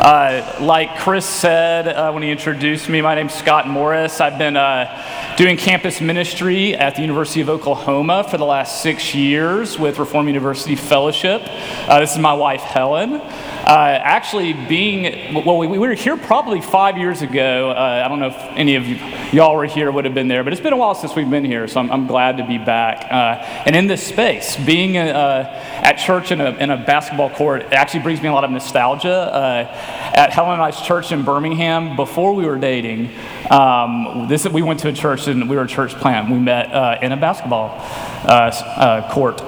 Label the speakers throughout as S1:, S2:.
S1: Uh, like Chris said uh, when he introduced me, my name's Scott Morris. I've been uh, doing campus ministry at the University of Oklahoma for the last six years with Reformed University Fellowship. Uh, this is my wife, Helen. Uh, actually, being, well, we, we, were here probably five years ago. Uh, I don't know if any of y'all were here, would have been there, but it's been a while since we've been here, so I'm, I'm glad to be back. Uh, and in this space, being uh, at church in a, in a basketball court actually brings me a lot of nostalgia. Uh, at Helen and I's church in Birmingham, before we were dating, um, this, we went to a church and we were a church plant. We met uh, in a basketball court.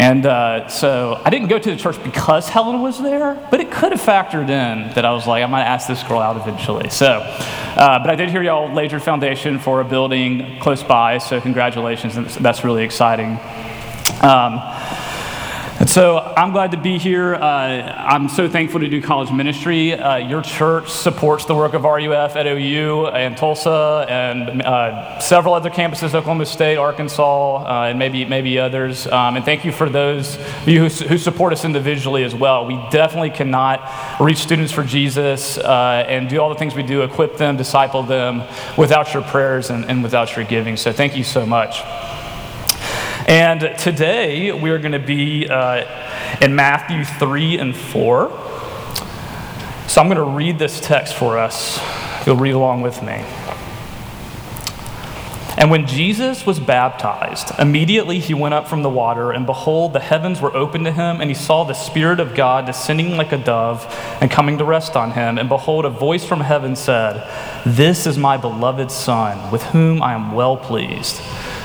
S1: And uh, so I didn't go to the church because Helen was there, but it could have factored in that I was like, I might ask this girl out eventually. So, uh, but I did hear y'all laid your foundation for a building close by, so congratulations. That's really exciting. Um, and so I'm glad to be here. Uh, I'm so thankful to do college ministry. Uh, your church supports the work of RUF at OU and Tulsa and uh, several other campuses, Oklahoma State, Arkansas, uh, and maybe, maybe others. Um, and thank you for those of you who, who, support us individually as well. We definitely cannot reach students for Jesus uh, and do all the things we do, equip them, disciple them, without your prayers and, and without your giving. So thank you so much. And today we are going to be uh, in Matthew 3 and 4. So I'm going to read this text for us. You'll read along with me. And when Jesus was baptized, immediately he went up from the water, and behold, the heavens were opened to him, and he saw the Spirit of God descending like a dove and coming to rest on him. And behold, a voice from heaven said, This is my beloved Son, with whom I am well pleased.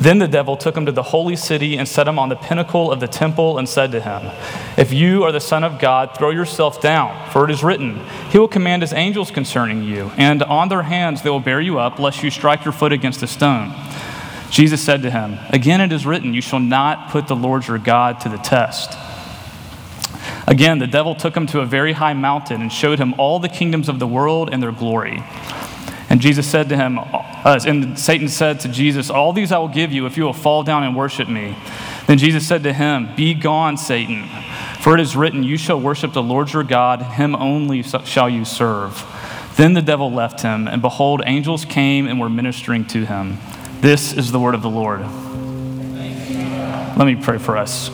S1: Then the devil took him to the holy city and set him on the pinnacle of the temple and said to him, If you are the Son of God, throw yourself down, for it is written, He will command His angels concerning you, and on their hands they will bear you up, lest you strike your foot against a stone. Jesus said to him, Again it is written, You shall not put the Lord your God to the test. Again, the devil took him to a very high mountain and showed him all the kingdoms of the world and their glory. And Jesus said to him, uh, and Satan said to Jesus, All these I will give you if you will fall down and worship me. Then Jesus said to him, Be gone, Satan, for it is written, You shall worship the Lord your God, him only shall you serve. Then the devil left him, and behold, angels came and were ministering to him. This is the word of the Lord. Let me pray for us.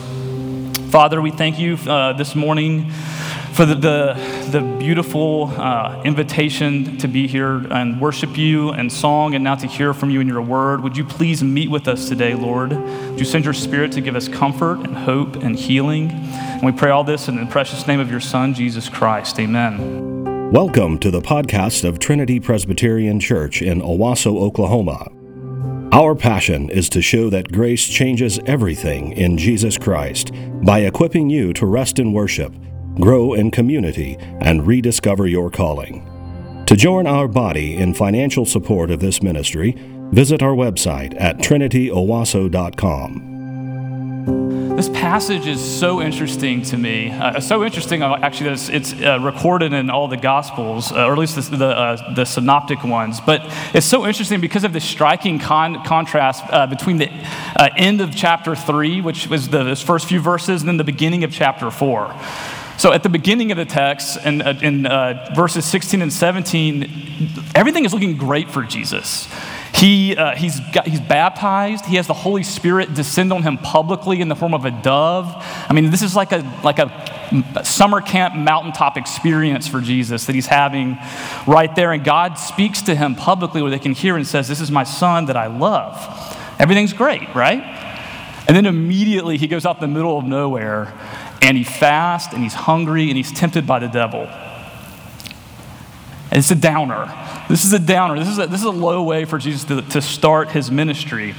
S1: Father, we thank you uh, this morning for the, the, the beautiful uh, invitation to be here and worship you and song and now to hear from you in your word. Would you please meet with us today, Lord? Would you send your spirit to give us comfort and hope and healing? And we pray all this in the precious name of your Son, Jesus Christ. Amen.
S2: Welcome to the podcast of Trinity Presbyterian Church in Owasso, Oklahoma. Our passion is to show that grace changes everything in Jesus Christ by equipping you to rest in worship grow in community, and rediscover your calling. To join our body in financial support of this ministry, visit our website at trinityowasso.com.
S1: This passage is so interesting to me. Uh, so interesting, uh, actually, that it's, it's uh, recorded in all the Gospels, uh, or at least the, the, uh, the, synoptic ones. But it's so interesting because of the striking con- contrast uh, between the end of chapter 3, which was the first few verses, and then the beginning of chapter 4. So at the beginning of the text, in, uh, in uh, verses 16 and 17, everything is looking great for Jesus. He, uh, he's, got, he's baptized. He has the Holy Spirit descend on him publicly in the form of a dove. I mean, this is like a, like a summer camp mountaintop experience for Jesus that he's having right there. And God speaks to him publicly where they can hear and says, This is my son that I love. Everything's great, right? And then immediately he goes out in the middle of nowhere and he fasts and he's hungry and he's tempted by the devil. And it's a downer. This is a downer. This is a, this is a low way for Jesus to, to start his ministry.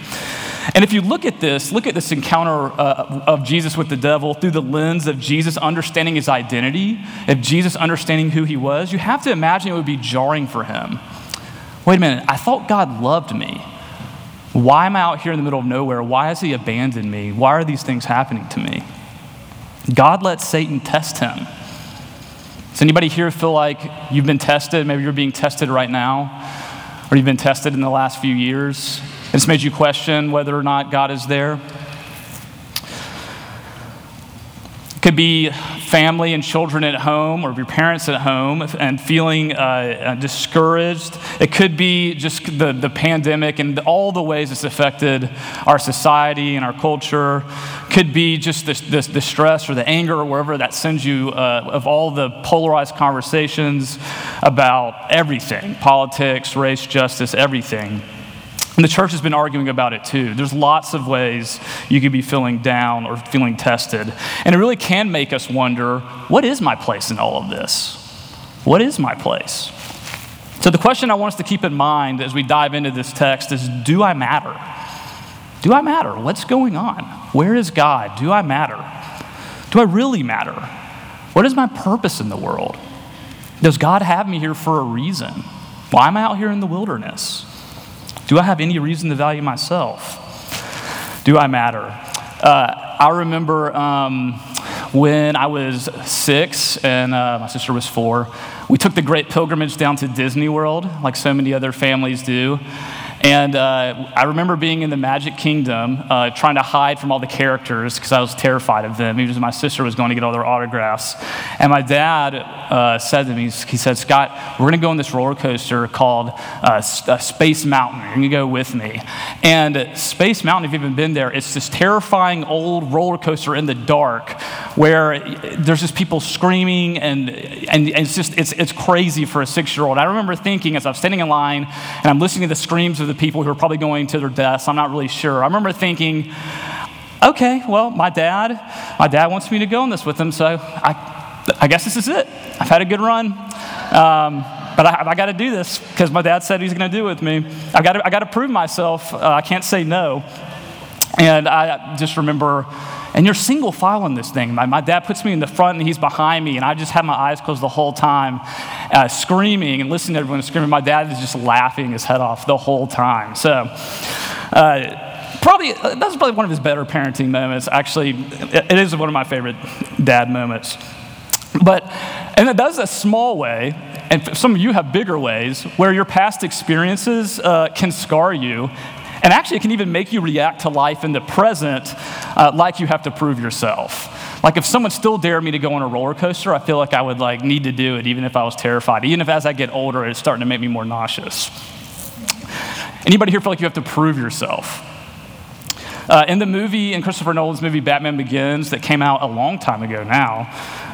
S1: And if you look at this, look at this encounter uh, of Jesus with the devil through the lens of Jesus understanding his identity, of Jesus understanding who he was, you have to imagine it would be jarring for him. Wait a minute, I thought God loved me. Why am I out here in the middle of nowhere? Why has he abandoned me? Why are these things happening to me? God lets Satan test him. Does anybody here feel like you've been tested? Maybe you're being tested right now, or you've been tested in the last few years. It's made you question whether or not God is there. Could be family and children at home or your parents at home and feeling uh, uh, discouraged. It could be just the, the pandemic and all the ways it's affected our society and our culture. Could be just this, this, the stress or the anger or wherever that sends you uh, of all the polarized conversations about everything politics, race, justice, everything. And the church has been arguing about it too. There's lots of ways you could be feeling down or feeling tested. And it really can make us wonder what is my place in all of this? What is my place? So, the question I want us to keep in mind as we dive into this text is Do I matter? Do I matter? What's going on? Where is God? Do I matter? Do I really matter? What is my purpose in the world? Does God have me here for a reason? Why am I out here in the wilderness? Do I have any reason to value myself? Do I matter? Uh, I remember um, when I was six and uh, my sister was four, we took the great pilgrimage down to Disney World, like so many other families do. And uh, I remember being in the Magic Kingdom, uh, trying to hide from all the characters because I was terrified of them, even my sister was going to get all their autographs. And my dad uh, said to me, he said, Scott, we're going to go on this roller coaster called uh, uh, Space Mountain. You're going to go with me. And Space Mountain, if you've even been there, it's this terrifying old roller coaster in the dark where there's just people screaming and, and, and it's just, it's, it's crazy for a six-year-old. I remember thinking as I was standing in line and I'm listening to the screams of the people who are probably going to their deaths. I'm not really sure. I remember thinking, okay, well, my dad, my dad wants me to go on this with him, so I, I guess this is it. I've had a good run. Um, but I, I got to do this because my dad said he's going to do it with me. I got I to prove myself. Uh, I can't say no. And I just remember, and you're single file in this thing. My, my, dad puts me in the front and he's behind me, and I just have my eyes closed the whole time, uh, screaming and listening to everyone screaming. My dad is just laughing his head off the whole time. So, uh, probably, uh, that's probably one of his better parenting moments. Actually, it, is one of my favorite dad moments. But, and it does a small way, and some of you have bigger ways, where your past experiences uh, can scar you and actually, it can even make you react to life in the present uh, like you have to prove yourself. Like if someone still dared me to go on a roller coaster, I feel like I would like need to do it even if I was terrified. Even if as I get older, it's starting to make me more nauseous. Anybody here feel like you have to prove yourself? Uh, in the movie, in Christopher Nolan's movie Batman Begins, that came out a long time ago now,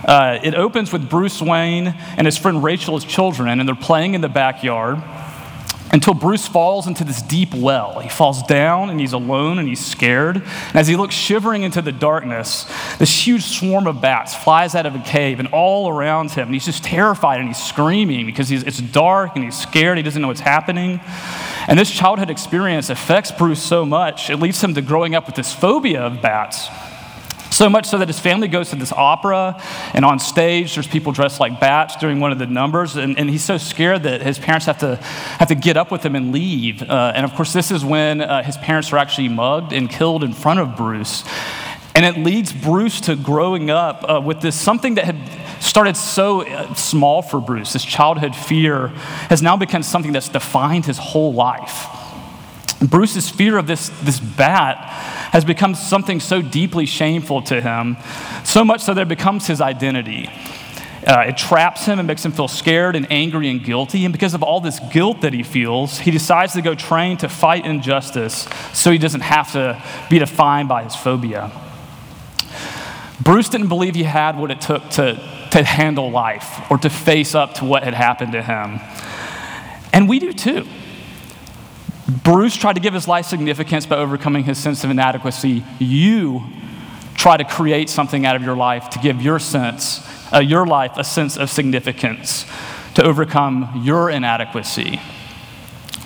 S1: uh, it opens with Bruce Wayne and his friend Rachel's children, and they're playing in the backyard until Bruce falls into this deep well. He falls down and he's alone and he's scared. And as he looks shivering into the darkness, this huge swarm of bats flies out of a cave and all around him. And he's just terrified and he's screaming because it's dark and he's scared. He doesn't know what's happening. And this childhood experience affects Bruce so much, it leads him to growing up with this phobia of bats. So much so that his family goes to this opera, and on stage, there's people dressed like bats during one of the numbers. And, and he's so scared that his parents have to, have to get up with him and leave. Uh, and of course, this is when uh, his parents are actually mugged and killed in front of Bruce. And it leads Bruce to growing up uh, with this something that had started so uh, small for Bruce. This childhood fear has now become something that's defined his whole life. Bruce's fear of this, this bat has become something so deeply shameful to him, so much so that it becomes his identity. Uh, it traps him and makes him feel scared and angry and guilty. And because of all this guilt that he feels, he decides to go train to fight injustice so he doesn't have to be defined by his phobia. Bruce didn't believe he had what it took to, to handle life or to face up to what had happened to him. And we do too. Bruce tried to give his life significance by overcoming his sense of inadequacy. You try to create something out of your life to give your sense, uh, your life, a sense of significance, to overcome your inadequacy.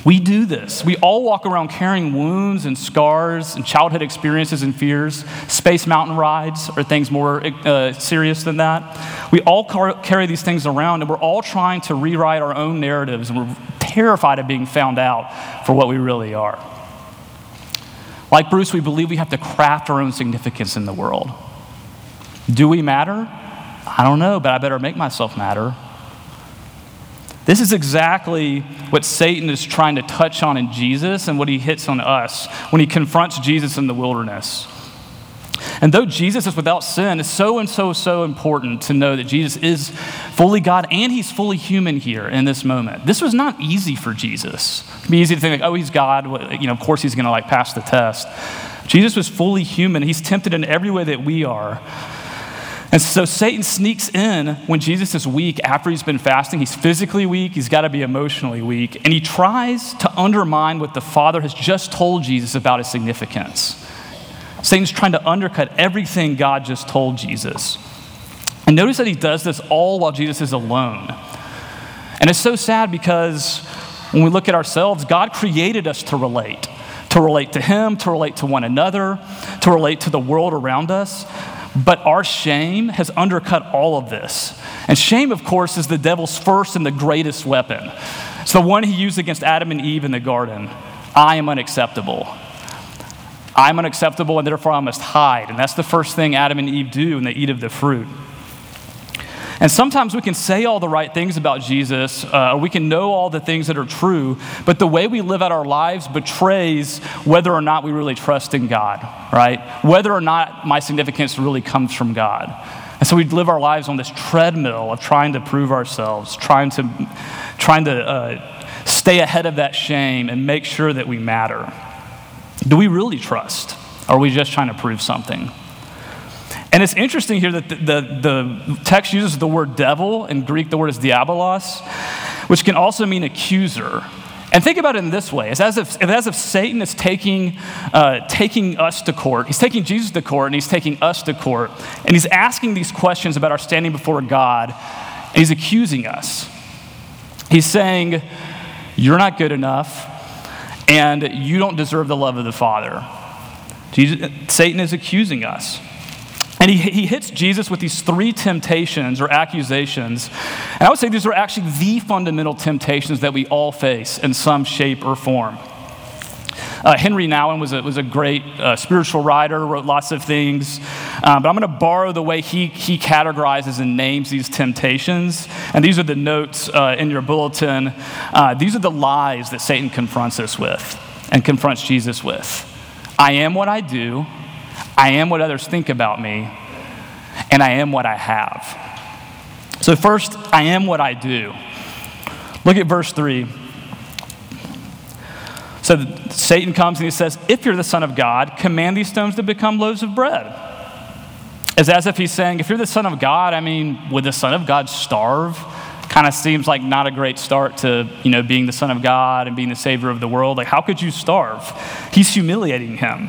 S1: We do this. We all walk around carrying wounds and scars and childhood experiences and fears. Space mountain rides or things more uh, serious than that. We all car- carry these things around and we're all trying to rewrite our own narratives and we're terrified of being found out for what we really are. Like Bruce, we believe we have to craft our own significance in the world. Do we matter? I don't know, but I better make myself matter. This is exactly what Satan is trying to touch on in Jesus and what he hits on us when he confronts Jesus in the wilderness. And though Jesus is without sin, it's so and so, so important to know that Jesus is fully God and he's fully human here in this moment. This was not easy for Jesus. It'd be easy to think, like, oh, he's God. You know, of course he's going to like pass the test. Jesus was fully human. He's tempted in every way that we are. And so Satan sneaks in when Jesus is weak after he's been fasting. He's physically weak, he's got to be emotionally weak, and he tries to undermine what the Father has just told Jesus about his significance. Satan's trying to undercut everything God just told Jesus. And notice that he does this all while Jesus is alone. And it's so sad because when we look at ourselves, God created us to relate, to relate to Him, to relate to one another, to relate to the world around us. But our shame has undercut all of this. And shame, of course, is the devil's first and the greatest weapon. It's the one he used against Adam and Eve in the garden. I am unacceptable. I'm unacceptable, and therefore I must hide. And that's the first thing Adam and Eve do when they eat of the fruit. And sometimes we can say all the right things about Jesus, uh, we can know all the things that are true, but the way we live out our lives betrays whether or not we really trust in God, right? Whether or not my significance really comes from God. And so we live our lives on this treadmill of trying to prove ourselves, trying to, trying to uh, stay ahead of that shame and make sure that we matter. Do we really trust? Or are we just trying to prove something? And it's interesting here that the, the, the, text uses the word devil. In Greek, the word is diabolos, which can also mean accuser. And think about it in this way it's as if, as if Satan is taking, uh, taking us to court. He's taking Jesus to court and he's taking us to court. And he's asking these questions about our standing before God. And he's accusing us. He's saying, You're not good enough, and you don't deserve the love of the Father. Jesus, Satan is accusing us. And he, he hits Jesus with these three temptations or accusations. And I would say these are actually the fundamental temptations that we all face in some shape or form. Uh, Henri Nouwen was a, was a great uh, spiritual writer, wrote lots of things. Uh, but I'm going to borrow the way he, he categorizes and names these temptations. And these are the notes uh, in your bulletin. Uh, these are the lies that Satan confronts us with and confronts Jesus with. I am what I do, I am what others think about me, and I am what I have. So, first, I am what I do. Look at verse 3. So, Satan comes and he says, If you're the Son of God, command these stones to become loaves of bread. It's as if he's saying, If you're the Son of God, I mean, would the Son of God starve? Kind of seems like not a great start to, you know, being the Son of God and being the Savior of the world. Like, how could you starve? He's humiliating him.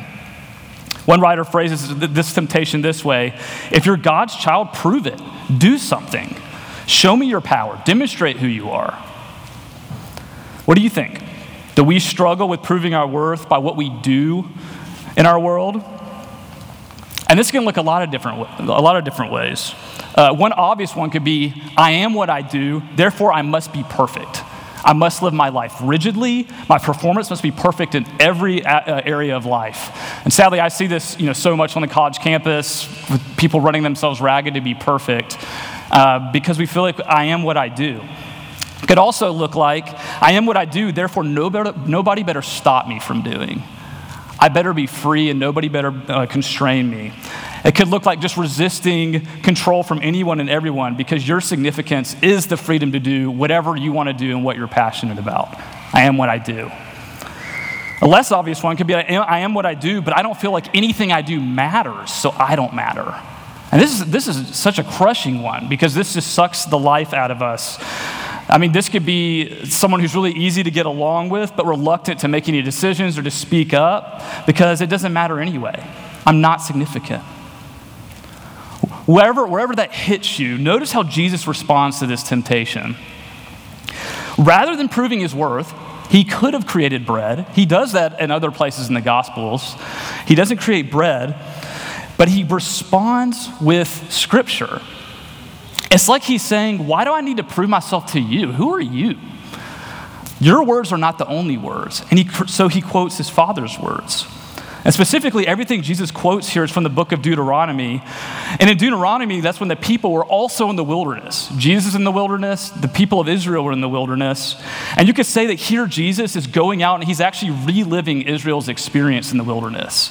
S1: One writer phrases this temptation this way If you're God's child, prove it. Do something. Show me your power. Demonstrate who you are. What do you think? Do we struggle with proving our worth by what we do in our world? And this can look a lot of different, a lot of different ways. Uh, one obvious one could be I am what I do, therefore I must be perfect. I must live my life rigidly. My performance must be perfect in every uh, area of life. And sadly, I see this you know, so much on the college campus with people running themselves ragged to be perfect uh, because we feel like I am what I do. It could also look like I am what I do, therefore, nobody, nobody better stop me from doing. I better be free and nobody better uh, constrain me. It could look like just resisting control from anyone and everyone because your significance is the freedom to do whatever you want to do and what you're passionate about. I am what I do. A less obvious one could be I am what I do, but I don't feel like anything I do matters, so I don't matter. And this is, this is such a crushing one because this just sucks the life out of us. I mean, this could be someone who's really easy to get along with, but reluctant to make any decisions or to speak up because it doesn't matter anyway. I'm not significant. Wherever, wherever that hits you, notice how Jesus responds to this temptation. Rather than proving his worth, he could have created bread. He does that in other places in the Gospels. He doesn't create bread, but he responds with Scripture. It's like he's saying, Why do I need to prove myself to you? Who are you? Your words are not the only words. And he, so he quotes his father's words. And specifically, everything Jesus quotes here is from the book of Deuteronomy. And in Deuteronomy, that's when the people were also in the wilderness. Jesus in the wilderness, the people of Israel were in the wilderness. And you could say that here Jesus is going out and he's actually reliving Israel's experience in the wilderness.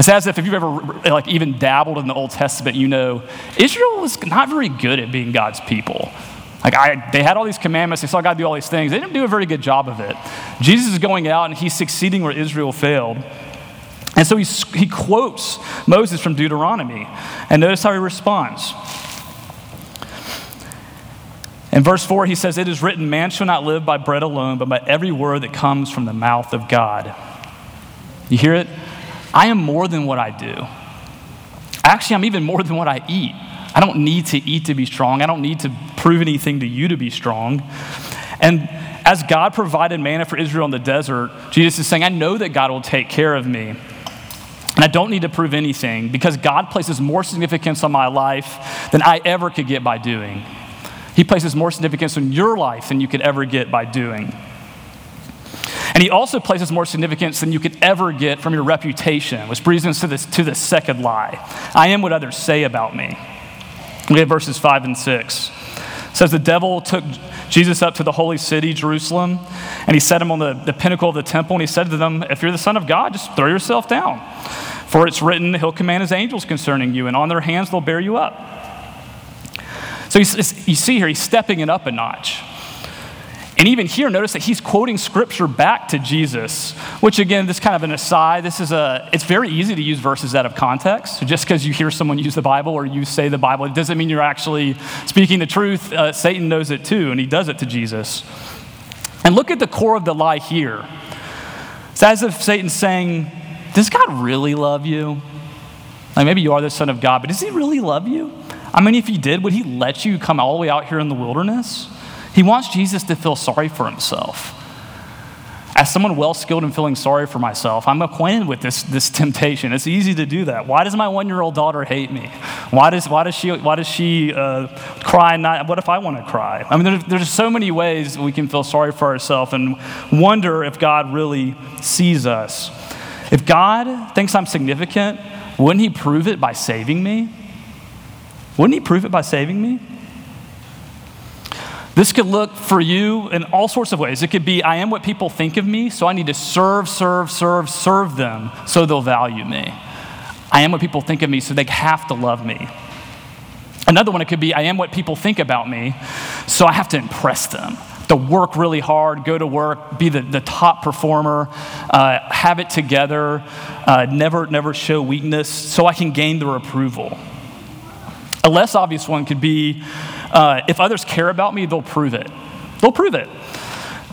S1: It's as if if you've ever like even dabbled in the Old Testament, you know Israel was not very good at being God's people. Like I, they had all these commandments, they saw God do all these things. They didn't do a very good job of it. Jesus is going out and he's succeeding where Israel failed. And so he, he quotes Moses from Deuteronomy. And notice how he responds. In verse 4, he says, It is written, Man shall not live by bread alone, but by every word that comes from the mouth of God. You hear it? I am more than what I do. Actually, I'm even more than what I eat. I don't need to eat to be strong. I don't need to prove anything to you to be strong. And as God provided manna for Israel in the desert, Jesus is saying, I know that God will take care of me. And I don't need to prove anything because God places more significance on my life than I ever could get by doing. He places more significance on your life than you could ever get by doing. And he also places more significance than you could ever get from your reputation, which brings us to this, to the second lie. I am what others say about me. We have verses 5 and 6. It says the devil took Jesus up to the holy city, Jerusalem, and he set him on the, the pinnacle of the temple, and he said to them, If you're the Son of God, just throw yourself down. For it's written, He'll command His angels concerning you, and on their hands they'll bear you up. So you see here, he's stepping it up a notch. And even here, notice that he's quoting scripture back to Jesus, which again, this kind of an aside. This is a, it's very easy to use verses out of context. So just because you hear someone use the Bible or you say the Bible, it doesn't mean you're actually speaking the truth. Uh, Satan knows it too, and he does it to Jesus. And look at the core of the lie here. It's as if Satan's saying, does God really love you? Like maybe you are the Son of God, but does He really love you? I mean, if He did, would He let you come all the way out here in the wilderness? He wants Jesus to feel sorry for Himself. As someone well skilled in feeling sorry for myself, I'm acquainted with this, this temptation. It's easy to do that. Why does my one year old daughter hate me? Why does, why does she, why does she uh, cry? Not, what if I want to cry? I mean, there's, there's so many ways we can feel sorry for ourselves and wonder if God really sees us. If God thinks I'm significant, wouldn't He prove it by saving me? Wouldn't He prove it by saving me? This could look for you in all sorts of ways. It could be, I am what people think of me, so I need to serve, serve, serve, serve them so they'll value me. I am what people think of me, so they have to love me. Another one, it could be, I am what people think about me, so I have to impress them to work really hard, go to work, be the, the top performer, uh, have it together, uh, never, never show weakness, so I can gain their approval. A less obvious one could be uh, if others care about me, they'll prove it. They'll prove it.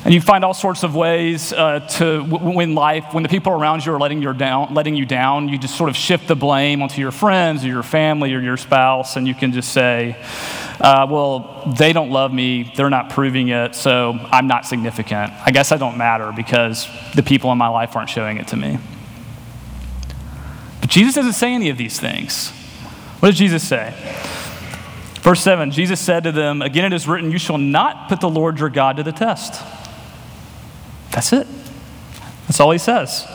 S1: And you find all sorts of ways uh, to win life when the people around you are letting you down, letting you down. You just sort of shift the blame onto your friends or your family or your spouse, and you can just say, uh, "Well, they don't love me. They're not proving it, so I'm not significant. I guess I don't matter because the people in my life aren't showing it to me." But Jesus doesn't say any of these things. What does Jesus say? Verse 7 Jesus said to them, Again, it is written, You shall not put the Lord your God to the test. That's it. That's all he says.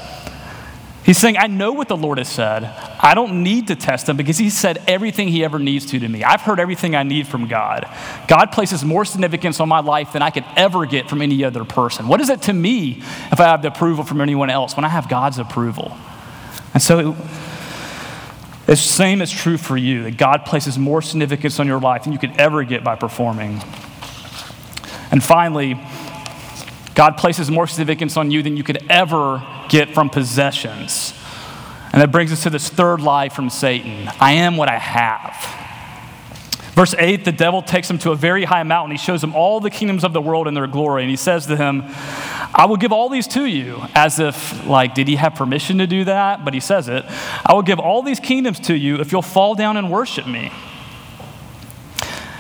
S1: He's saying, I know what the Lord has said. I don't need to test him because he said everything he ever needs to to me. I've heard everything I need from God. God places more significance on my life than I could ever get from any other person. What is it to me if I have the approval from anyone else when I have God's approval? And so the same is true for you that God places more significance on your life than you could ever get by performing. And finally, God places more significance on you than you could ever get from possessions. And that brings us to this third lie from Satan I am what I have. Verse 8 the devil takes him to a very high mountain. He shows him all the kingdoms of the world and their glory. And he says to him, I will give all these to you. As if, like, did he have permission to do that? But he says it. I will give all these kingdoms to you if you'll fall down and worship me.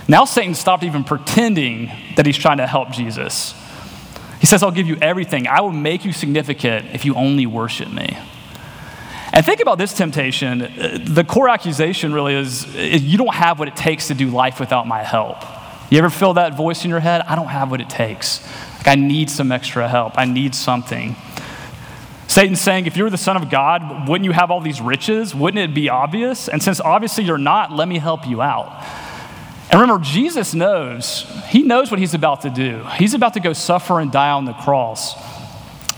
S1: Now Satan stopped even pretending that he's trying to help Jesus. He says, I'll give you everything. I will make you significant if you only worship me. And think about this temptation. Uh, the core accusation really is, you don't have what it takes to do life without my help. You ever feel that voice in your head? I don't have what it takes. Like, I need some extra help. I need something. Satan's saying, if you're the Son of God, wouldn't you have all these riches? Wouldn't it be obvious? And since obviously you're not, let me help you out. And remember, Jesus knows, he knows what he's about to do. He's about to go suffer and die on the cross.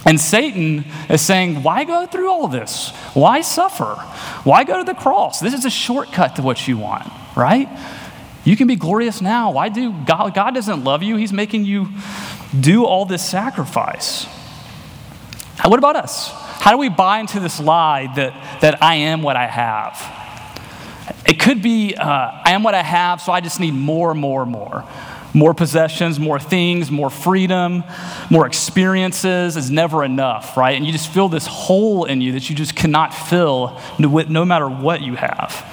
S1: And Satan is saying, Why go through all this? Why suffer? Why go to the cross? This is a shortcut to what you want, right? You can be glorious now. Why do God, God doesn't love you? He's making you do all this sacrifice. What about us? How do we buy into this lie that, that I am what I have? It could be uh, I am what I have, so I just need more, more, more. More possessions, more things, more freedom, more experiences is never enough, right? And you just feel this hole in you that you just cannot fill no matter what you have.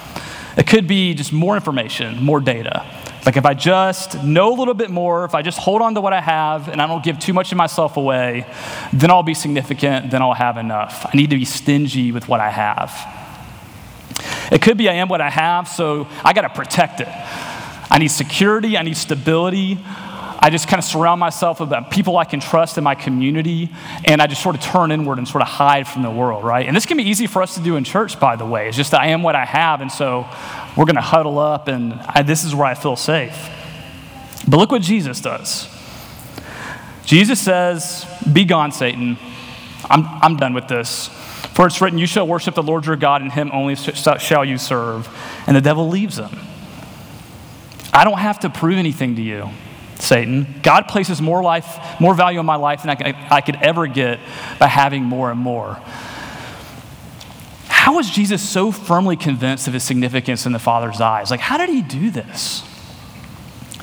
S1: It could be just more information, more data. Like if I just know a little bit more, if I just hold on to what I have and I don't give too much of myself away, then I'll be significant, then I'll have enough. I need to be stingy with what I have. It could be I am what I have, so I got to protect it. I need security, I need stability. I just kind of surround myself with uh, people I can trust in my community, and I just sort of turn inward and sort of hide from the world, right? And this can be easy for us to do in church, by the way. It's just I am what I have, and so we're going to huddle up, and I, this is where I feel safe. But look what Jesus does. Jesus says, Be gone, Satan. I'm, I'm done with this. For it's written, You shall worship the Lord your God, and him only shall you serve. And the devil leaves him. I don't have to prove anything to you, Satan. God places more life, more value in my life than I, can, I could ever get by having more and more. How was Jesus so firmly convinced of his significance in the Father's eyes? Like, how did he do this?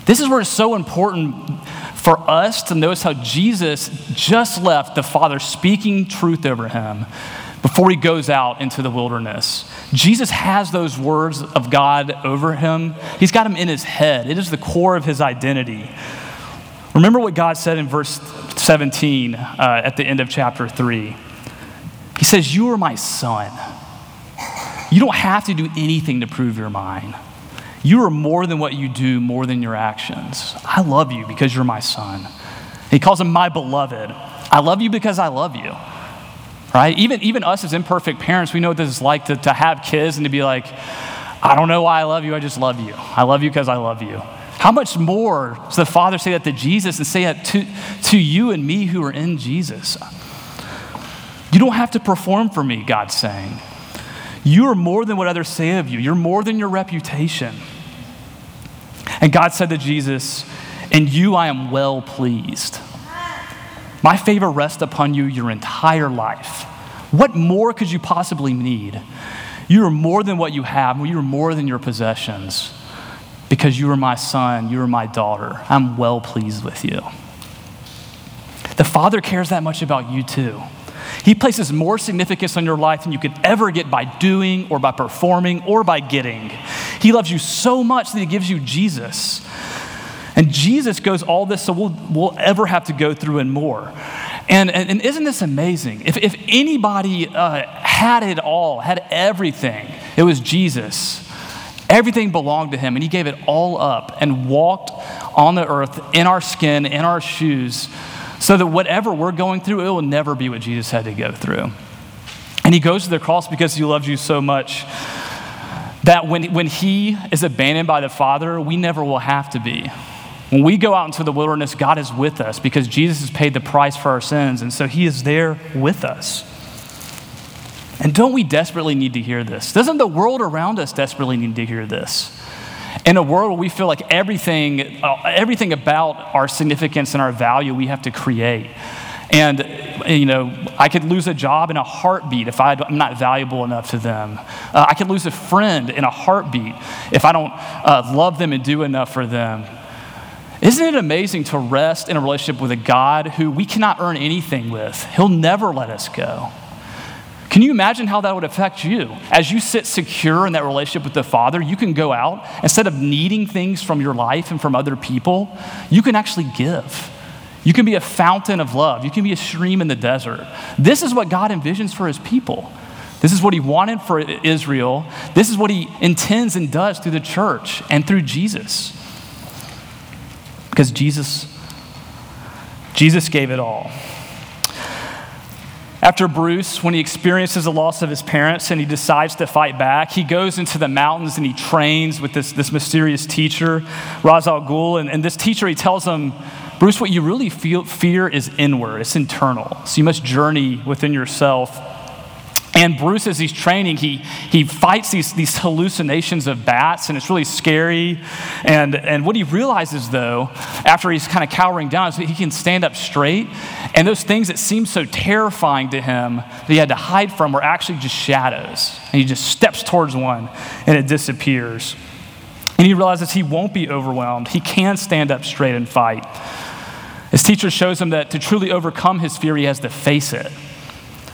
S1: This is where it's so important for us to notice how Jesus just left the Father speaking truth over him before he goes out into the wilderness. Jesus has those words of God over him, he's got them in his head. It is the core of his identity. Remember what God said in verse 17 uh, at the end of chapter 3. He says, You are my son. You don't have to do anything to prove you're mine. You are more than what you do, more than your actions. I love you because you're my son. He calls him my beloved. I love you because I love you right? Even, even us as imperfect parents, we know what this is like to, to have kids and to be like, I don't know why I love you, I just love you. I love you because I love you. How much more does the Father say that to Jesus and say that to, to you and me who are in Jesus? You don't have to perform for me, God's saying. You are more than what others say of you, you're more than your reputation. And God said to Jesus, In you I am well pleased. My favor rests upon you your entire life. What more could you possibly need? You are more than what you have, you are more than your possessions. Because you are my son, you are my daughter. I'm well pleased with you. The Father cares that much about you too. He places more significance on your life than you could ever get by doing or by performing or by getting. He loves you so much that He gives you Jesus. And Jesus goes all this so we'll, we'll ever have to go through and more. And, and, and isn't this amazing? If, if anybody uh, had it all, had everything, it was Jesus. Everything belonged to him, and he gave it all up and walked on the earth in our skin, in our shoes, so that whatever we're going through, it will never be what Jesus had to go through. And he goes to the cross because he loves you so much that when, when he is abandoned by the Father, we never will have to be. When we go out into the wilderness, God is with us because Jesus has paid the price for our sins, and so He is there with us. And don't we desperately need to hear this? Doesn't the world around us desperately need to hear this? In a world where we feel like everything, uh, everything about our significance and our value we have to create. And, you know, I could lose a job in a heartbeat if I'm not valuable enough to them. Uh, I could lose a friend in a heartbeat if I don't uh, love them and do enough for them. Isn't it amazing to rest in a relationship with a God who we cannot earn anything with? He'll never let us go. Can you imagine how that would affect you? As you sit secure in that relationship with the Father, you can go out, instead of needing things from your life and from other people, you can actually give. You can be a fountain of love. You can be a stream in the desert. This is what God envisions for his people. This is what he wanted for Israel. This is what he intends and does through the church and through Jesus. Because Jesus, Jesus gave it all. After Bruce, when he experiences the loss of his parents and he decides to fight back, he goes into the mountains and he trains with this, this mysterious teacher, Ra's al Ghul. And, and this teacher, he tells him, Bruce, what you really feel, fear is inward, it's internal. So you must journey within yourself and Bruce, as he's training, he, he fights these, these hallucinations of bats, and it's really scary. And, and what he realizes, though, after he's kind of cowering down, is that he can stand up straight. And those things that seemed so terrifying to him that he had to hide from were actually just shadows. And he just steps towards one, and it disappears. And he realizes he won't be overwhelmed. He can stand up straight and fight. His teacher shows him that to truly overcome his fear, he has to face it.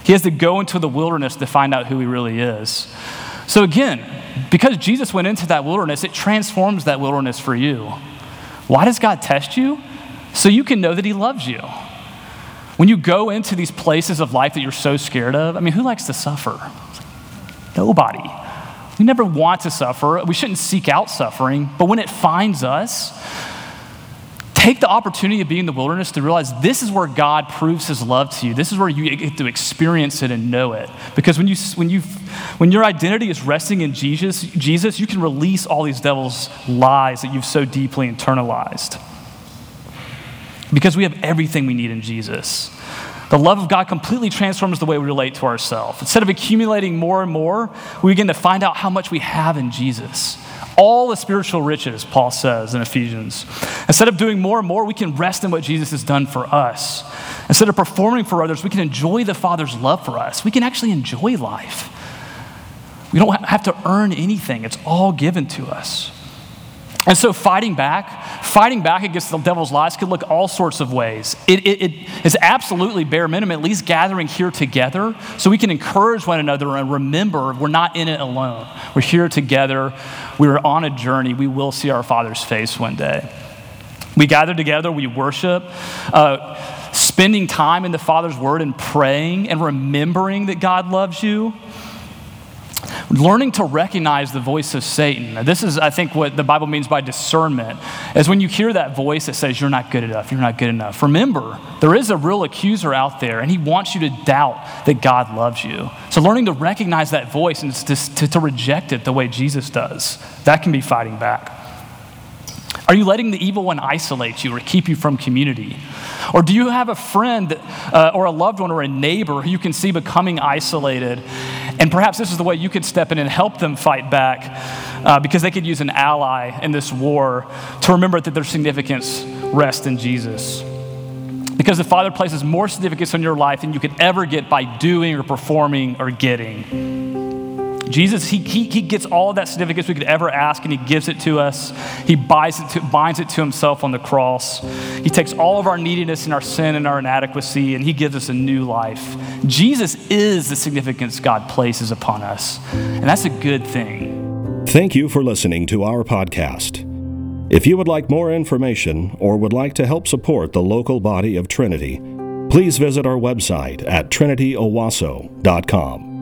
S1: He has to go into the wilderness to find out who he really is. So, again, because Jesus went into that wilderness, it transforms that wilderness for you. Why does God test you? So you can know that He loves you. When you go into these places of life that you're so scared of, I mean, who likes to suffer? Nobody. We never want to suffer. We shouldn't seek out suffering. But when it finds us, take the opportunity of being in the wilderness to realize this is where God proves his love to you. This is where you get to experience it and know it. Because when, you, when, you, when your identity is resting in Jesus, Jesus, you can release all these devil's lies that you've so deeply internalized. Because we have everything we need in Jesus. The love of God completely transforms the way we relate to ourselves. Instead of accumulating more and more, we begin to find out how much we have in Jesus all the spiritual riches, Paul says in Ephesians. Instead of doing more and more, we can rest in what Jesus has done for us. Instead of performing for others, we can enjoy the Father's love for us. We can actually enjoy life. We don't have to earn anything, it's all given to us. And so, fighting back, fighting back against the devil's lies could look all sorts of ways. It, it, it is absolutely bare minimum, at least gathering here together so we can encourage one another and remember we're not in it alone. We're here together. We're on a journey. We will see our Father's face one day. We gather together, we worship. Uh, spending time in the Father's Word and praying and remembering that God loves you learning to recognize the voice of Satan. This is, I think, what the Bible means by discernment, is when you hear that voice that says, You're not good enough, you're not good enough. Remember, there is a real accuser out there, and he wants you to doubt that God loves you. So, learning to recognize that voice and to, to, to reject it the way Jesus does, that can be fighting back. Are you letting the evil one isolate you or keep you from community? Or do you have a friend uh, or a loved one or a neighbor who you can see becoming isolated? And perhaps this is the way you could step in and help them fight back uh, because they could use an ally in this war to remember that their significance rests in Jesus. Because the Father places more significance on your life than you could ever get by doing or performing or getting. Jesus, he, he, he gets all that significance we could ever ask, and he gives it to us. He binds it to, binds it to himself on the cross. He takes all of our neediness and our sin and our inadequacy, and he gives us a new life. Jesus is the significance God places upon us, and that's a good thing.
S2: Thank you for listening to our podcast. If you would like more information or would like to help support the local body of Trinity, please visit our website at trinityowasso.com.